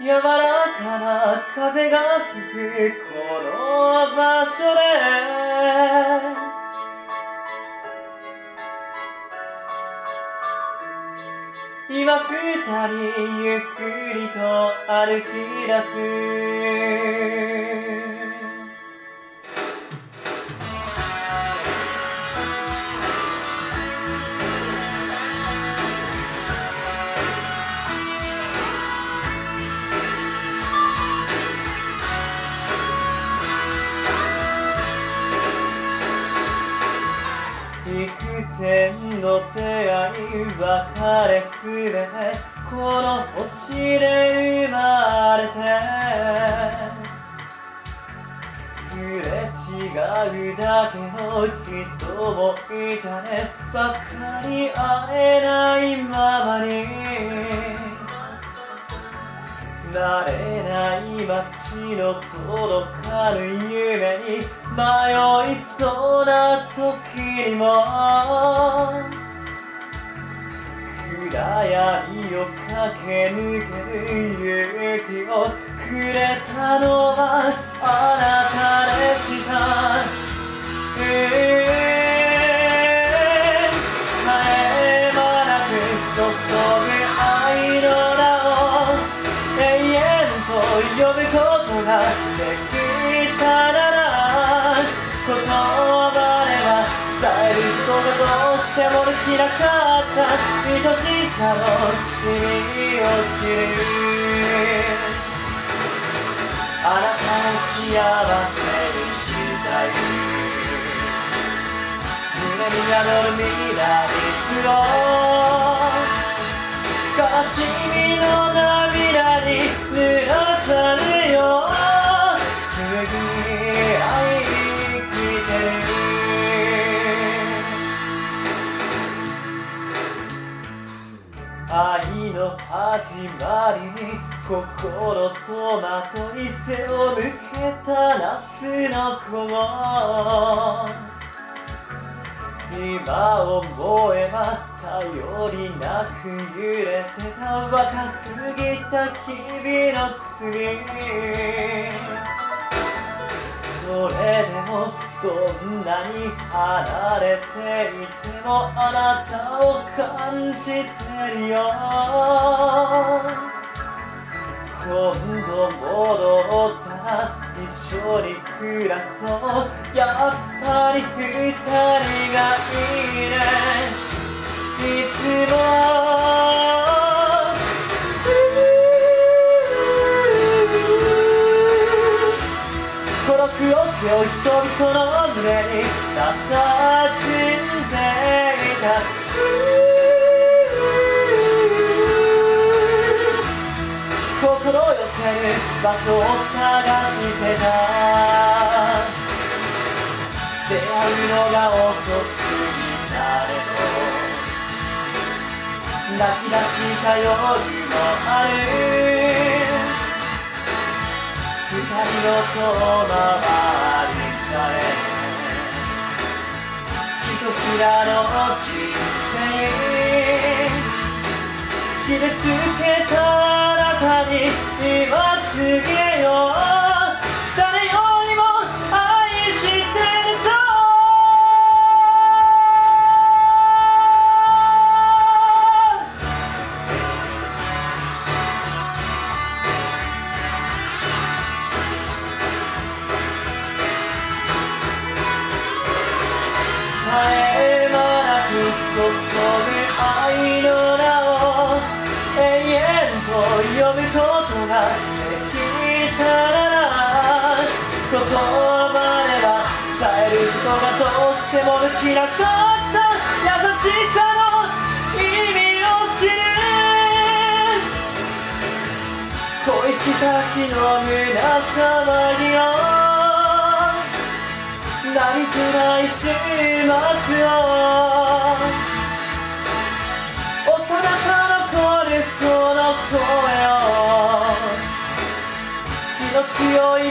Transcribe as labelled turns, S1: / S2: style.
S1: 柔らかな風が吹くこの場所で。今二人ゆっくりと歩き出す。の出会い別れすべてこの星で生まれてすれ違うだけの人もいたね。ばっかり会えないままに。慣れない街の届かぬ夢に迷いそうな時にも暗闇を駆け抜ける勇気をくれたのはあなたでした、えー、がどうしてもできなかった愛しさの意味を知る。あなたを幸せにしたい。胸に宿る未来すごい始まりに心とまとい背を向けた夏の子も今思えば頼りなく揺れてた若すぎた日々の次それでもどんなに離れていてもあなたを感じてるよ。今度戻ったら一緒に暮らそう。やっぱり二人がいいねいつも人々の胸に佇んでいた心寄せる場所を探してた出会うのが遅すぎたれど。泣き出した夜もある。二人の遠回りれひときらの人生傷つけたあなたに今告げがどうしてもできなかった優しさの意味を知る恋した日の皆様によ何気ない週末を。幼さの子その声を。気の強い